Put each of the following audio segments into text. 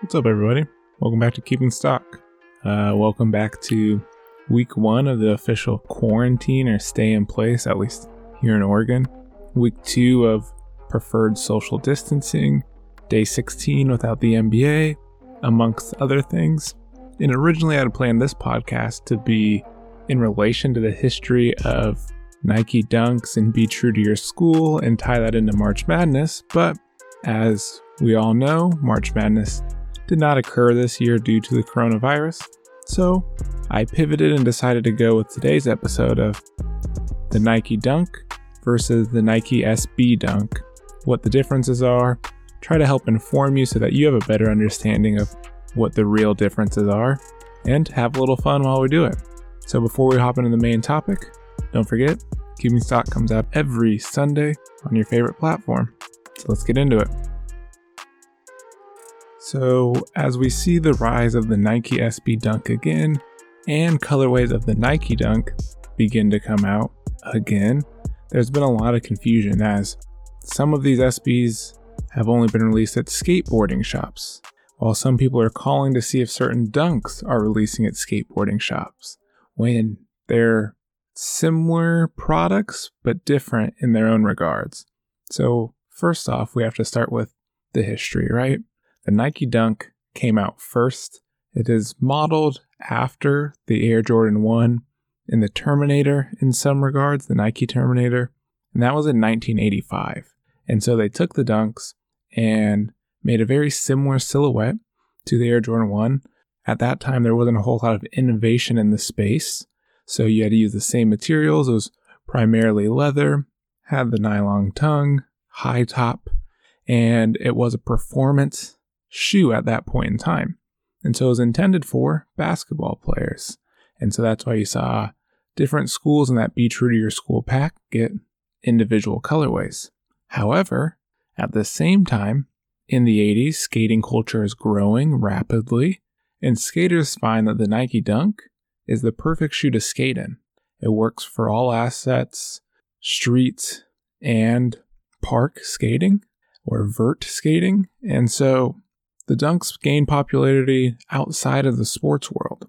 What's up, everybody? Welcome back to Keeping Stock. Uh, welcome back to week one of the official quarantine or stay in place, at least here in Oregon. Week two of preferred social distancing, day 16 without the NBA, amongst other things. And originally, I had planned this podcast to be in relation to the history of Nike dunks and be true to your school and tie that into March Madness. But as we all know, March Madness did not occur this year due to the coronavirus. So I pivoted and decided to go with today's episode of the Nike Dunk versus the Nike SB Dunk, what the differences are, try to help inform you so that you have a better understanding of what the real differences are, and have a little fun while we do it. So before we hop into the main topic, don't forget, Keeping Stock comes out every Sunday on your favorite platform. So let's get into it. So, as we see the rise of the Nike SB Dunk again, and colorways of the Nike Dunk begin to come out again, there's been a lot of confusion as some of these SBs have only been released at skateboarding shops, while some people are calling to see if certain dunks are releasing at skateboarding shops, when they're similar products but different in their own regards. So, first off, we have to start with the history, right? The Nike Dunk came out first. It is modeled after the Air Jordan 1 and the Terminator in some regards, the Nike Terminator, and that was in 1985. And so they took the Dunks and made a very similar silhouette to the Air Jordan 1. At that time, there wasn't a whole lot of innovation in the space, so you had to use the same materials. It was primarily leather, had the nylon tongue, high top, and it was a performance shoe at that point in time. And so it was intended for basketball players. And so that's why you saw different schools in that Be True to Your School pack get individual colorways. However, at the same time, in the 80s, skating culture is growing rapidly, and skaters find that the Nike Dunk is the perfect shoe to skate in. It works for all assets, street, and park skating or vert skating. And so the dunks gained popularity outside of the sports world.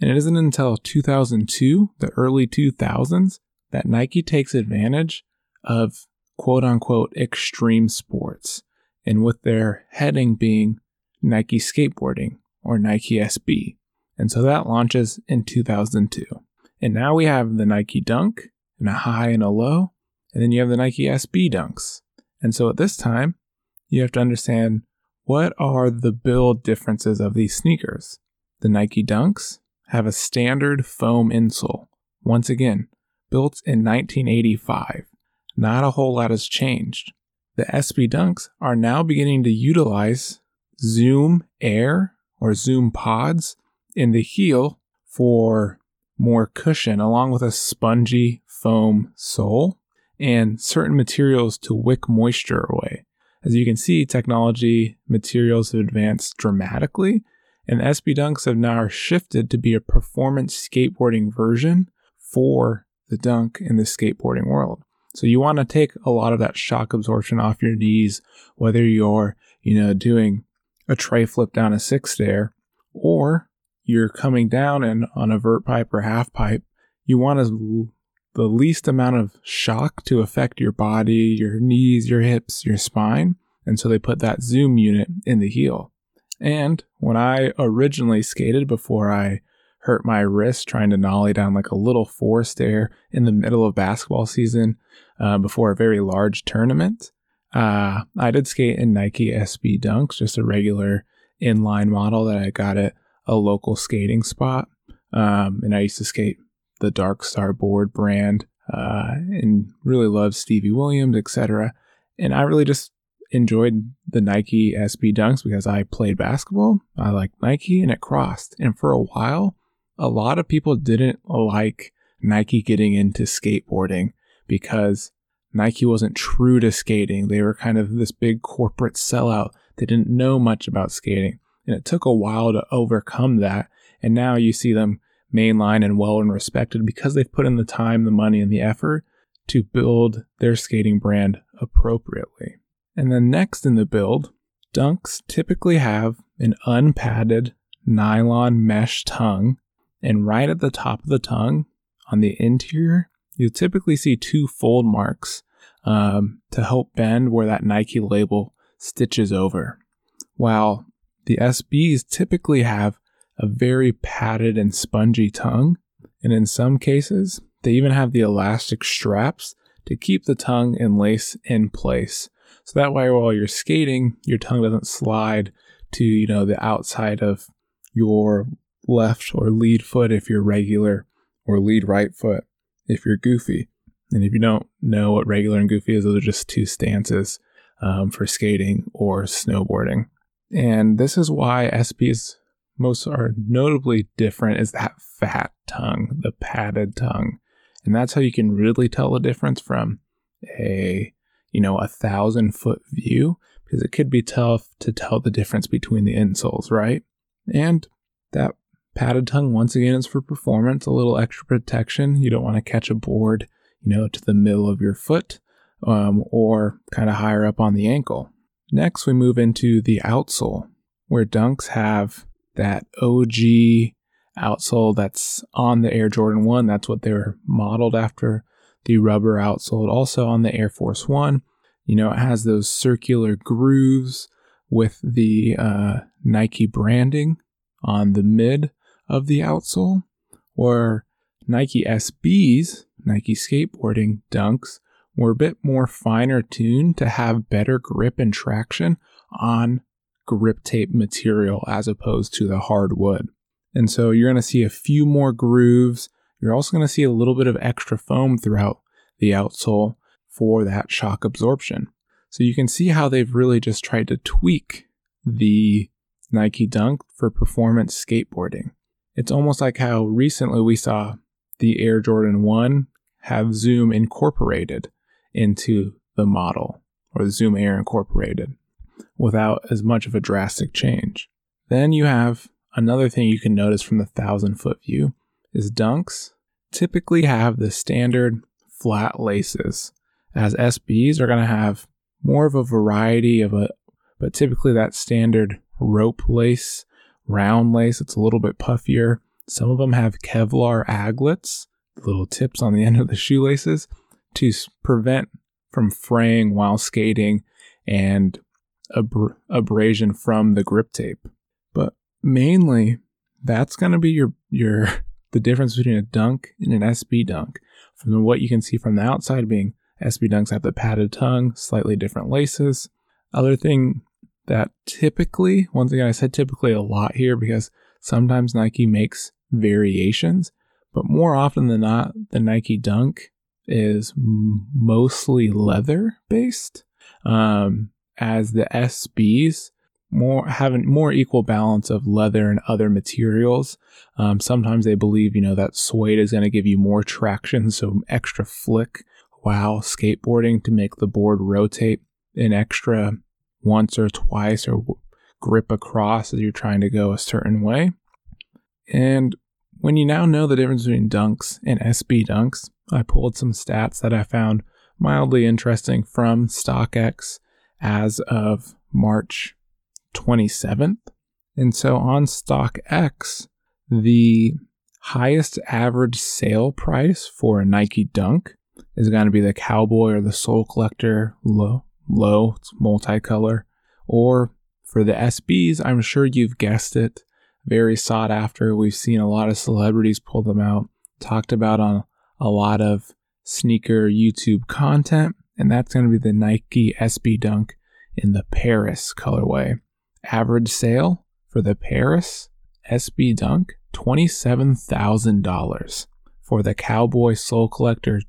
And it isn't until 2002, the early 2000s, that Nike takes advantage of quote unquote extreme sports, and with their heading being Nike skateboarding or Nike SB. And so that launches in 2002. And now we have the Nike Dunk and a high and a low, and then you have the Nike SB Dunks. And so at this time, you have to understand what are the build differences of these sneakers? The Nike Dunks have a standard foam insole. Once again, built in 1985. Not a whole lot has changed. The SB Dunks are now beginning to utilize Zoom Air or Zoom Pods in the heel for more cushion, along with a spongy foam sole and certain materials to wick moisture away. As you can see, technology materials have advanced dramatically, and SB Dunks have now shifted to be a performance skateboarding version for the dunk in the skateboarding world. So you want to take a lot of that shock absorption off your knees, whether you're, you know, doing a tre flip down a six stair, or you're coming down and on a vert pipe or half pipe. You want to the least amount of shock to affect your body, your knees, your hips, your spine. And so they put that zoom unit in the heel. And when I originally skated before I hurt my wrist trying to nollie down like a little four stair in the middle of basketball season uh, before a very large tournament, uh, I did skate in Nike SB Dunks, just a regular inline model that I got at a local skating spot. Um, and I used to skate the Dark Star board brand, uh, and really loved Stevie Williams, etc. And I really just enjoyed the Nike SB Dunks because I played basketball. I liked Nike, and it crossed. And for a while, a lot of people didn't like Nike getting into skateboarding because Nike wasn't true to skating. They were kind of this big corporate sellout. They didn't know much about skating. And it took a while to overcome that. And now you see them mainline and well and respected because they've put in the time, the money, and the effort to build their skating brand appropriately. And then next in the build, dunks typically have an unpadded nylon mesh tongue, and right at the top of the tongue on the interior, you typically see two fold marks um, to help bend where that Nike label stitches over. While the SBs typically have a very padded and spongy tongue, and in some cases, they even have the elastic straps to keep the tongue and lace in place. So that way, while you're skating, your tongue doesn't slide to, you know, the outside of your left or lead foot if you're regular, or lead right foot if you're goofy. And if you don't know what regular and goofy is, those are just two stances um, for skating or snowboarding. And this is why SBs most are notably different is that fat tongue, the padded tongue. And that's how you can really tell the difference from a, you know, a thousand foot view, because it could be tough to tell the difference between the insoles, right? And that padded tongue, once again, is for performance, a little extra protection. You don't want to catch a board, you know, to the middle of your foot um, or kind of higher up on the ankle. Next, we move into the outsole, where dunks have that OG outsole that's on the Air Jordan 1. That's what they were modeled after the rubber outsole. Also on the Air Force 1, you know, it has those circular grooves with the uh, Nike branding on the mid of the outsole, where Nike SBs, Nike skateboarding dunks, were a bit more finer tuned to have better grip and traction on grip tape material as opposed to the hardwood. And so you're going to see a few more grooves. You're also going to see a little bit of extra foam throughout the outsole for that shock absorption. So you can see how they've really just tried to tweak the Nike Dunk for performance skateboarding. It's almost like how recently we saw the Air Jordan 1 have Zoom incorporated into the model, or the Zoom Air incorporated, without as much of a drastic change. Then you have another thing you can notice from the thousand foot view is dunks typically have the standard flat laces, as SBs are going to have more of a variety of a, but typically that standard rope lace, round lace, it's a little bit puffier. Some of them have Kevlar aglets, little tips on the end of the shoelaces, to prevent from fraying while skating and abr- abrasion from the grip tape. But mainly, that's going to be your your the difference between a dunk and an SB dunk. From what you can see from the outside, being SB dunks have the padded tongue, slightly different laces. Other thing that typically, once again, I said typically a lot here because sometimes Nike makes variations, but more often than not, the Nike Dunk is mostly leather based, um, as the SBs more have a more equal balance of leather and other materials. Um, sometimes they believe, you know, that suede is going to give you more traction, so extra flick while skateboarding to make the board rotate an extra once or twice or grip across as you're trying to go a certain way. And when you now know the difference between dunks and SB dunks, I pulled some stats that I found mildly interesting from StockX as of March 27th. And so on StockX, the highest average sale price for a Nike Dunk is going to be the Cowboy or the Soul Collector low, low, it's multicolor. Or for the SBs, I'm sure you've guessed it, very sought after. We've seen a lot of celebrities pull them out, talked about on a lot of sneaker YouTube content, and that's going to be the Nike SB Dunk in the Paris colorway. Average sale for the Paris SB Dunk $27,000. For the Cowboy Soul Collector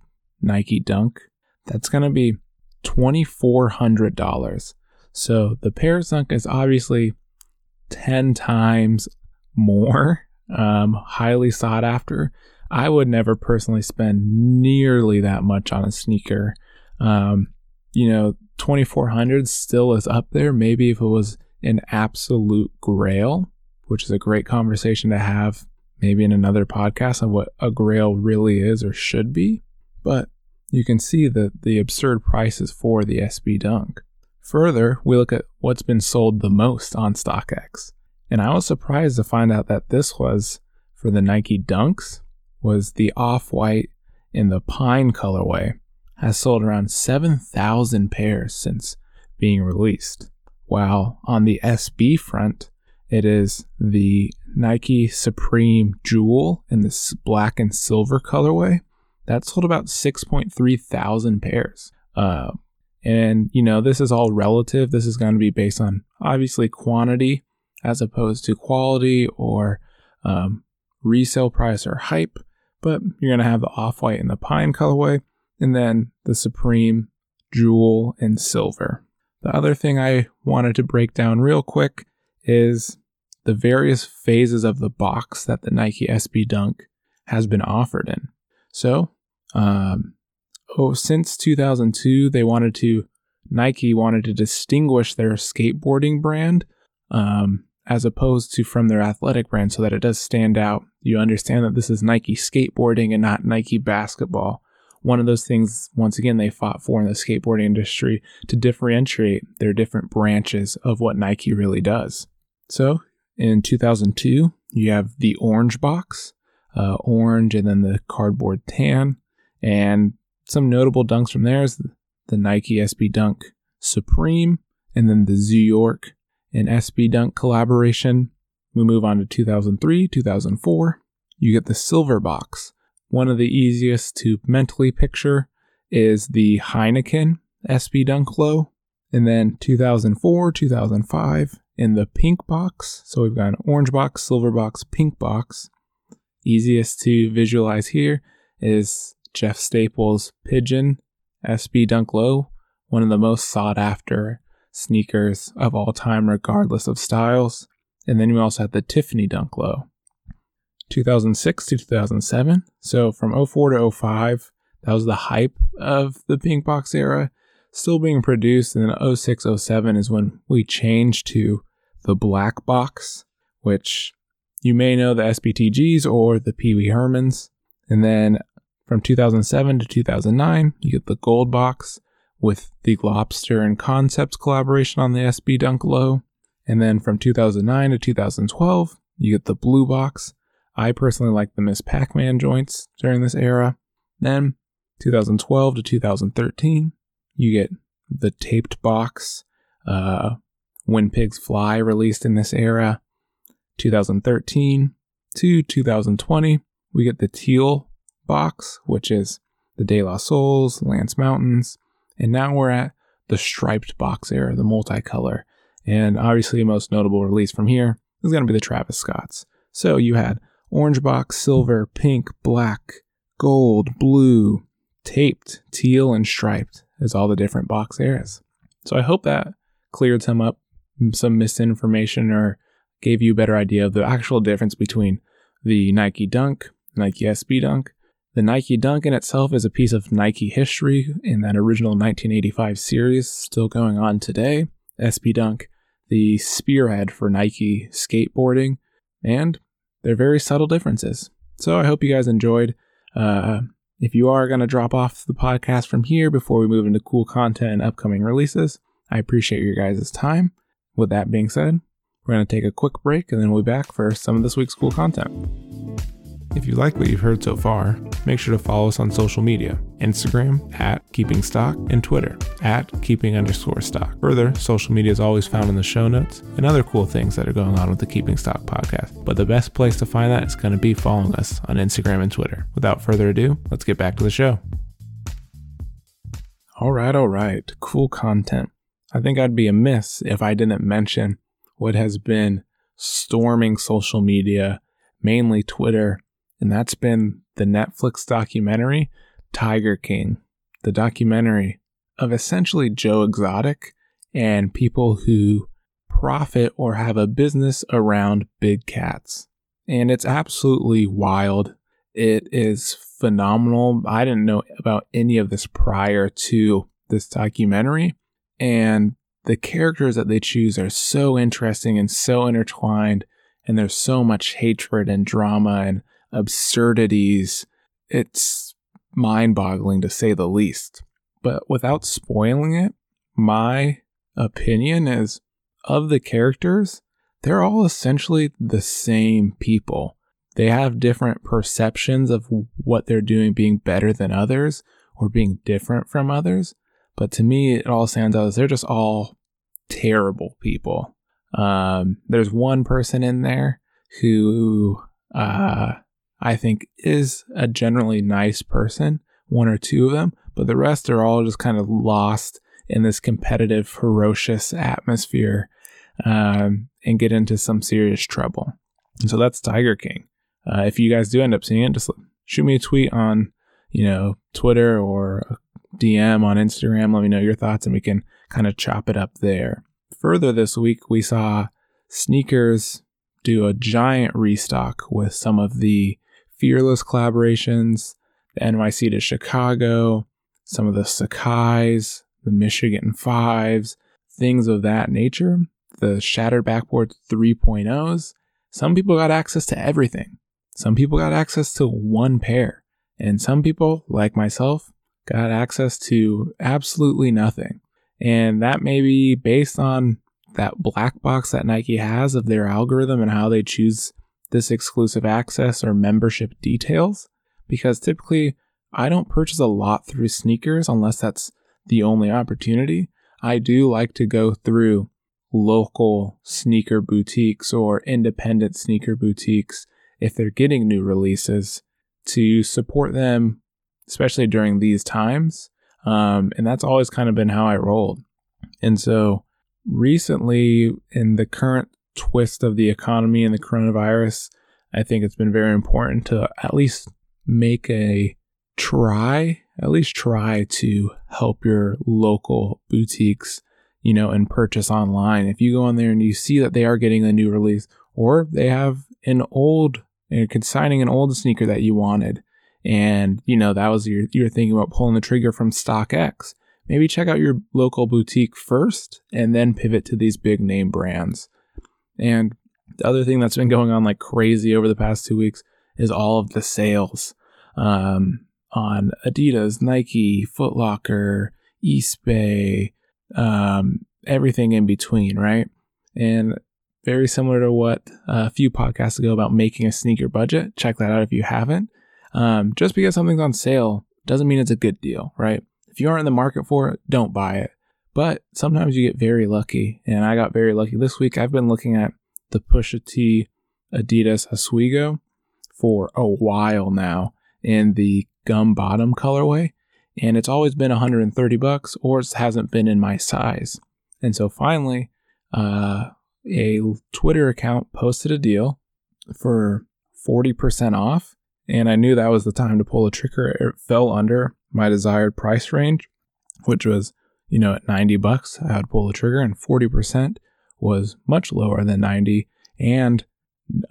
Nike Dunk, that's going to be $2,400. So the Paris Dunk is obviously 10 times more, um, highly sought after. I would never personally spend nearly that much on a sneaker. Um, you know, 2400 still is up there. Maybe if it was an absolute grail, which is a great conversation to have maybe in another podcast on what a grail really is or should be. But you can see the, the absurd prices for the SB Dunk. Further, we look at what's been sold the most on StockX. And I was surprised to find out that this was for the Nike Dunks was the off-white in the pine colorway has sold around 7,000 pairs since being released. While on the SB front, it is the Nike Supreme Jewel in this black and silver colorway. That sold about 6.3 thousand pairs. Uh, and, you know, this is all relative. This is going to be based on obviously quantity as opposed to quality or um, resale price or hype. But you're going to have the off white and the pine colorway, and then the Supreme Jewel and Silver. The other thing I wanted to break down real quick is the various phases of the box that the Nike SB Dunk has been offered in. So, um, oh, since 2002, they wanted to, Nike wanted to distinguish their skateboarding brand um, as opposed to from their athletic brand so that it does stand out. You understand that this is Nike skateboarding and not Nike basketball. One of those things, once again, they fought for in the skateboarding industry to differentiate their different branches of what Nike really does. So in 2002, you have the orange box, uh, orange, and then the cardboard tan. And some notable dunks from there is the Nike SB Dunk Supreme, and then the Zoo York and SB Dunk collaboration. We move on to 2003, 2004. You get the silver box. One of the easiest to mentally picture is the Heineken SB Dunk low. And then 2004, 2005, in the pink box. So we've got an orange box, silver box, pink box. Easiest to visualize here is Jeff Staples' Pigeon SB Dunk Low, one of the most sought after sneakers of all time, regardless of styles. And then we also had the Tiffany Dunk Low. 2006 to 2007. So from 04 to 05, that was the hype of the pink box era still being produced. And then 06, 07 is when we changed to the black box, which you may know the SBTGs or the Pee Wee Hermans. And then from 2007 to 2009, you get the gold box with the Lobster and Concepts collaboration on the SB Dunk Low. And then from 2009 to 2012, you get the blue box. I personally like the Miss Pac Man joints during this era. Then 2012 to 2013, you get the taped box, uh, When Pigs Fly released in this era. 2013 to 2020, we get the teal box, which is the De La Souls, Lance Mountains, and now we're at the striped box era, the multicolor. And obviously, the most notable release from here is going to be the Travis Scotts. So you had orange box, silver, pink, black, gold, blue, taped, teal, and striped as all the different box eras. So I hope that cleared some up, some misinformation, or gave you a better idea of the actual difference between the Nike Dunk, Nike SB Dunk. The Nike Dunk in itself is a piece of Nike history in that original 1985 series still going on today. SB Dunk, the spearhead for Nike skateboarding, and they're very subtle differences. So I hope you guys enjoyed. Uh, if you are going to drop off the podcast from here before we move into cool content and upcoming releases, I appreciate your guys' time. With that being said, we're going to take a quick break and then we'll be back for some of this week's cool content. If you like what you've heard so far, make sure to follow us on social media Instagram at Keeping Stock and Twitter at Keeping underscore stock. Further, social media is always found in the show notes and other cool things that are going on with the Keeping Stock podcast. But the best place to find that is going to be following us on Instagram and Twitter. Without further ado, let's get back to the show. All right, all right. Cool content. I think I'd be amiss if I didn't mention what has been storming social media, mainly Twitter, and that's been the Netflix documentary Tiger King, the documentary of essentially Joe Exotic and people who profit or have a business around big cats. And it's absolutely wild. It is phenomenal. I didn't know about any of this prior to this documentary. And the characters that they choose are so interesting and so intertwined. And there's so much hatred and drama and absurdities. It's mind boggling to say the least. But without spoiling it, my opinion is of the characters, they're all essentially the same people. They have different perceptions of what they're doing being better than others or being different from others. But to me, it all stands out as they're just all terrible people. Um, there's one person in there who uh, I think is a generally nice person, one or two of them, but the rest are all just kind of lost in this competitive, ferocious atmosphere um, and get into some serious trouble. And so that's Tiger King. Uh, if you guys do end up seeing it, just shoot me a tweet on, you know, Twitter or DM on Instagram. Let me know your thoughts and we can kind of chop it up there. Further this week, we saw SNKRS do a giant restock with some of the Fearless collaborations, the NYC to Chicago, some of the Sacai's, the Michigan Fives, things of that nature. The Shattered Backboard 3.0s. Some people got access to everything. Some people got access to one pair. And some people, like myself, got access to absolutely nothing. And that may be based on that black box that Nike has of their algorithm and how they choose this exclusive access or membership details. Because typically, I don't purchase a lot through SNKRS unless that's the only opportunity. I do like to go through local sneaker boutiques or independent sneaker boutiques if they're getting new releases to support them especially during these times. Um, and that's always kind of been how I rolled. And so recently, in the current twist of the economy and the coronavirus, I think it's been very important to at least make a try, at least try to help your local boutiques, you know, and purchase online. If you go on there and you see that they are getting a new release or they have an old, and consigning an old sneaker that you wanted, and you know that was your you're thinking about pulling the trigger from StockX, maybe check out your local boutique first and then pivot to these big name brands. And the other thing that's been going on like crazy over the past two weeks is all of the sales um, on Adidas, Nike, Footlocker, Eastbay, um, everything in between, right? And very similar to what a few podcasts ago about making a sneaker budget. Check that out if you haven't. Um, just because something's on sale doesn't mean it's a good deal, right? If you aren't in the market for it, don't buy it. But sometimes you get very lucky, and I got very lucky this week. I've been looking at the Pusha T Adidas Ozweego for a while now in the gum bottom colorway, and it's always been 130 bucks, or it hasn't been in my size. And so finally, uh, a Twitter account posted a deal for 40% off and I knew that was the time to pull the trigger. It fell under my desired price range, which was, you know, at 90 bucks, I would pull the trigger, and 40% was much lower than 90 and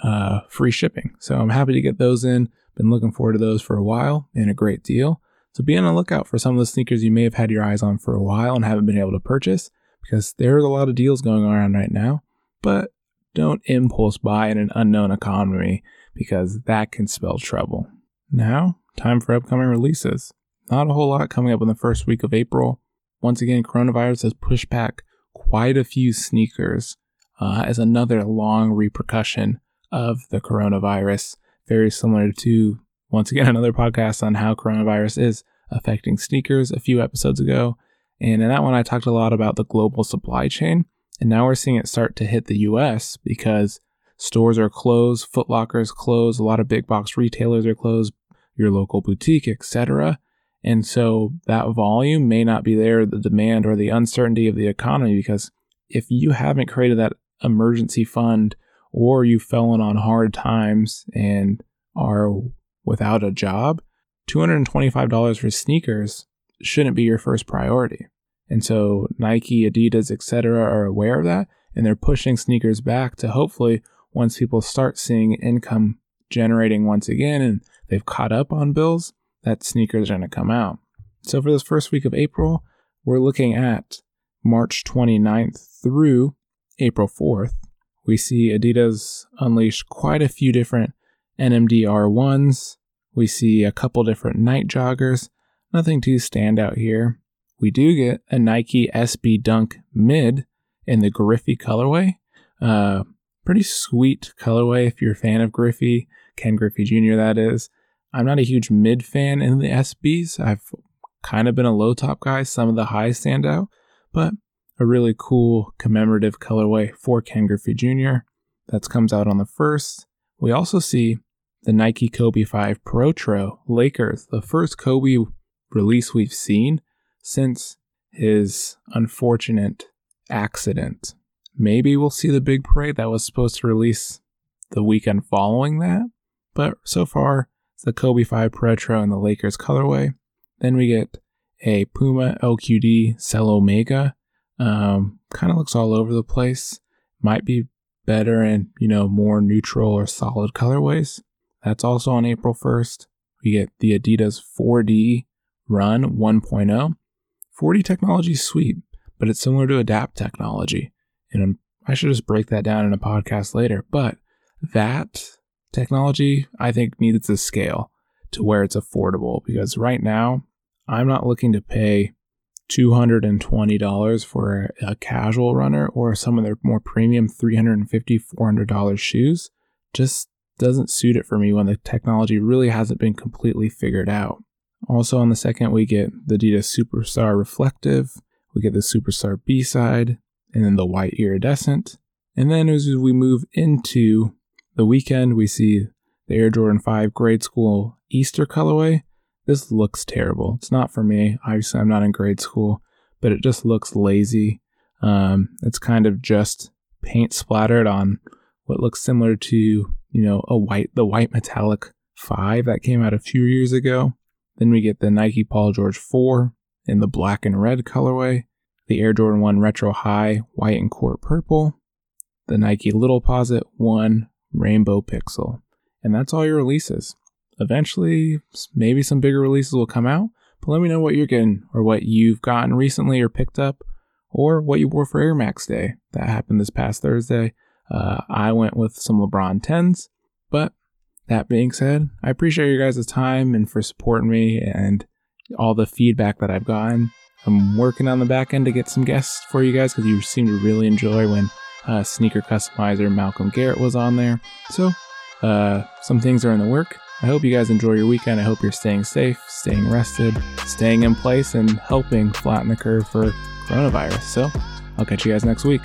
uh, free shipping. So I'm happy to get those in. Been looking forward to those for a while and a great deal. So be on the lookout for some of the sneakers you may have had your eyes on for a while and haven't been able to purchase because there's a lot of deals going around right now. But don't impulse buy in an unknown economy because that can spell trouble. Now, time for upcoming releases. Not a whole lot coming up in the first week of April. Once again, coronavirus has pushed back quite a few sneakers uh, as another long repercussion of the coronavirus. Very similar to, once again, another podcast on how coronavirus is affecting sneakers a few episodes ago. And in that one, I talked a lot about the global supply chain. And now we're seeing it start to hit the US because Stores are closed, Footlocker is closed, a lot of big box retailers are closed, your local boutique, etc. And so that volume may not be there, the demand or the uncertainty of the economy, because if you haven't created that emergency fund or you've fallen on hard times and are without a job, $225 for sneakers shouldn't be your first priority. And so Nike, Adidas, etc. are aware of that and they're pushing sneakers back to hopefully once people start seeing income generating once again and they've caught up on bills, that sneakers are going to come out. So for this first week of April, we're looking at March 29th through April 4th. We see Adidas unleash quite a few different NMD R1s. We see a couple different Nite Joggers. Nothing too stand out here. We do get a Nike SB Dunk Mid in the Griffey colorway. Uh, Pretty sweet colorway if you're a fan of Griffey, Ken Griffey Jr., that is. I'm not a huge mid fan in the SBs. I've kind of been a low top guy. Some of the highs stand out, but a really cool commemorative colorway for Ken Griffey Jr. That comes out on the first. We also see the Nike Kobe 5 Protro Lakers, the first Kobe release we've seen since his unfortunate accident. Maybe we'll see the big parade that was supposed to release the weekend following that, but so far the Kobe 5 Protro and the Lakers colorway. Then we get a Puma LQD Cell Omega. Um, kind of looks all over the place. Might be better in, you know, more neutral or solid colorways. That's also on April 1st. We get the Adidas 4D Run 1.0. 4D technology is sweet, but it's similar to Adapt technology. And I should just break that down in a podcast later. But that technology, I think, needs to scale to where it's affordable because right now, I'm not looking to pay $220 for a casual runner or some of their more premium $350, $400 shoes. Just doesn't suit it for me when the technology really hasn't been completely figured out. Also, on the second, we get the Adidas Superstar Reflective, we get the Superstar B side, and then the white iridescent. And then as we move into the weekend, we see the Air Jordan 5 grade school Easter colorway. This looks terrible. It's not for me. Obviously, I'm not in grade school, but it just looks lazy. Um, it's kind of just paint splattered on what looks similar to, you know, a white, the white metallic 5 that came out a few years ago. Then we get the Nike Paul George 4 in the black and red colorway, the Air Jordan 1 Retro High white and court purple, the Nike Little Posite 1 Rainbow Pixel. And that's all your releases. Eventually, maybe some bigger releases will come out, but let me know what you're getting or what you've gotten recently or picked up or what you wore for Air Max Day. That happened this past Thursday. Uh, I went with some LeBron 10s, but that being said, I appreciate your guys' time and for supporting me and all the feedback that I've gotten. I'm working on the back end to get some guests for you guys because you seem to really enjoy when uh, sneaker customizer Malcolm Garrett was on there. So, uh, some things are in the work. I hope you guys enjoy your weekend. I hope you're staying safe, staying rested, staying in place, and helping flatten the curve for coronavirus. So, I'll catch you guys next week.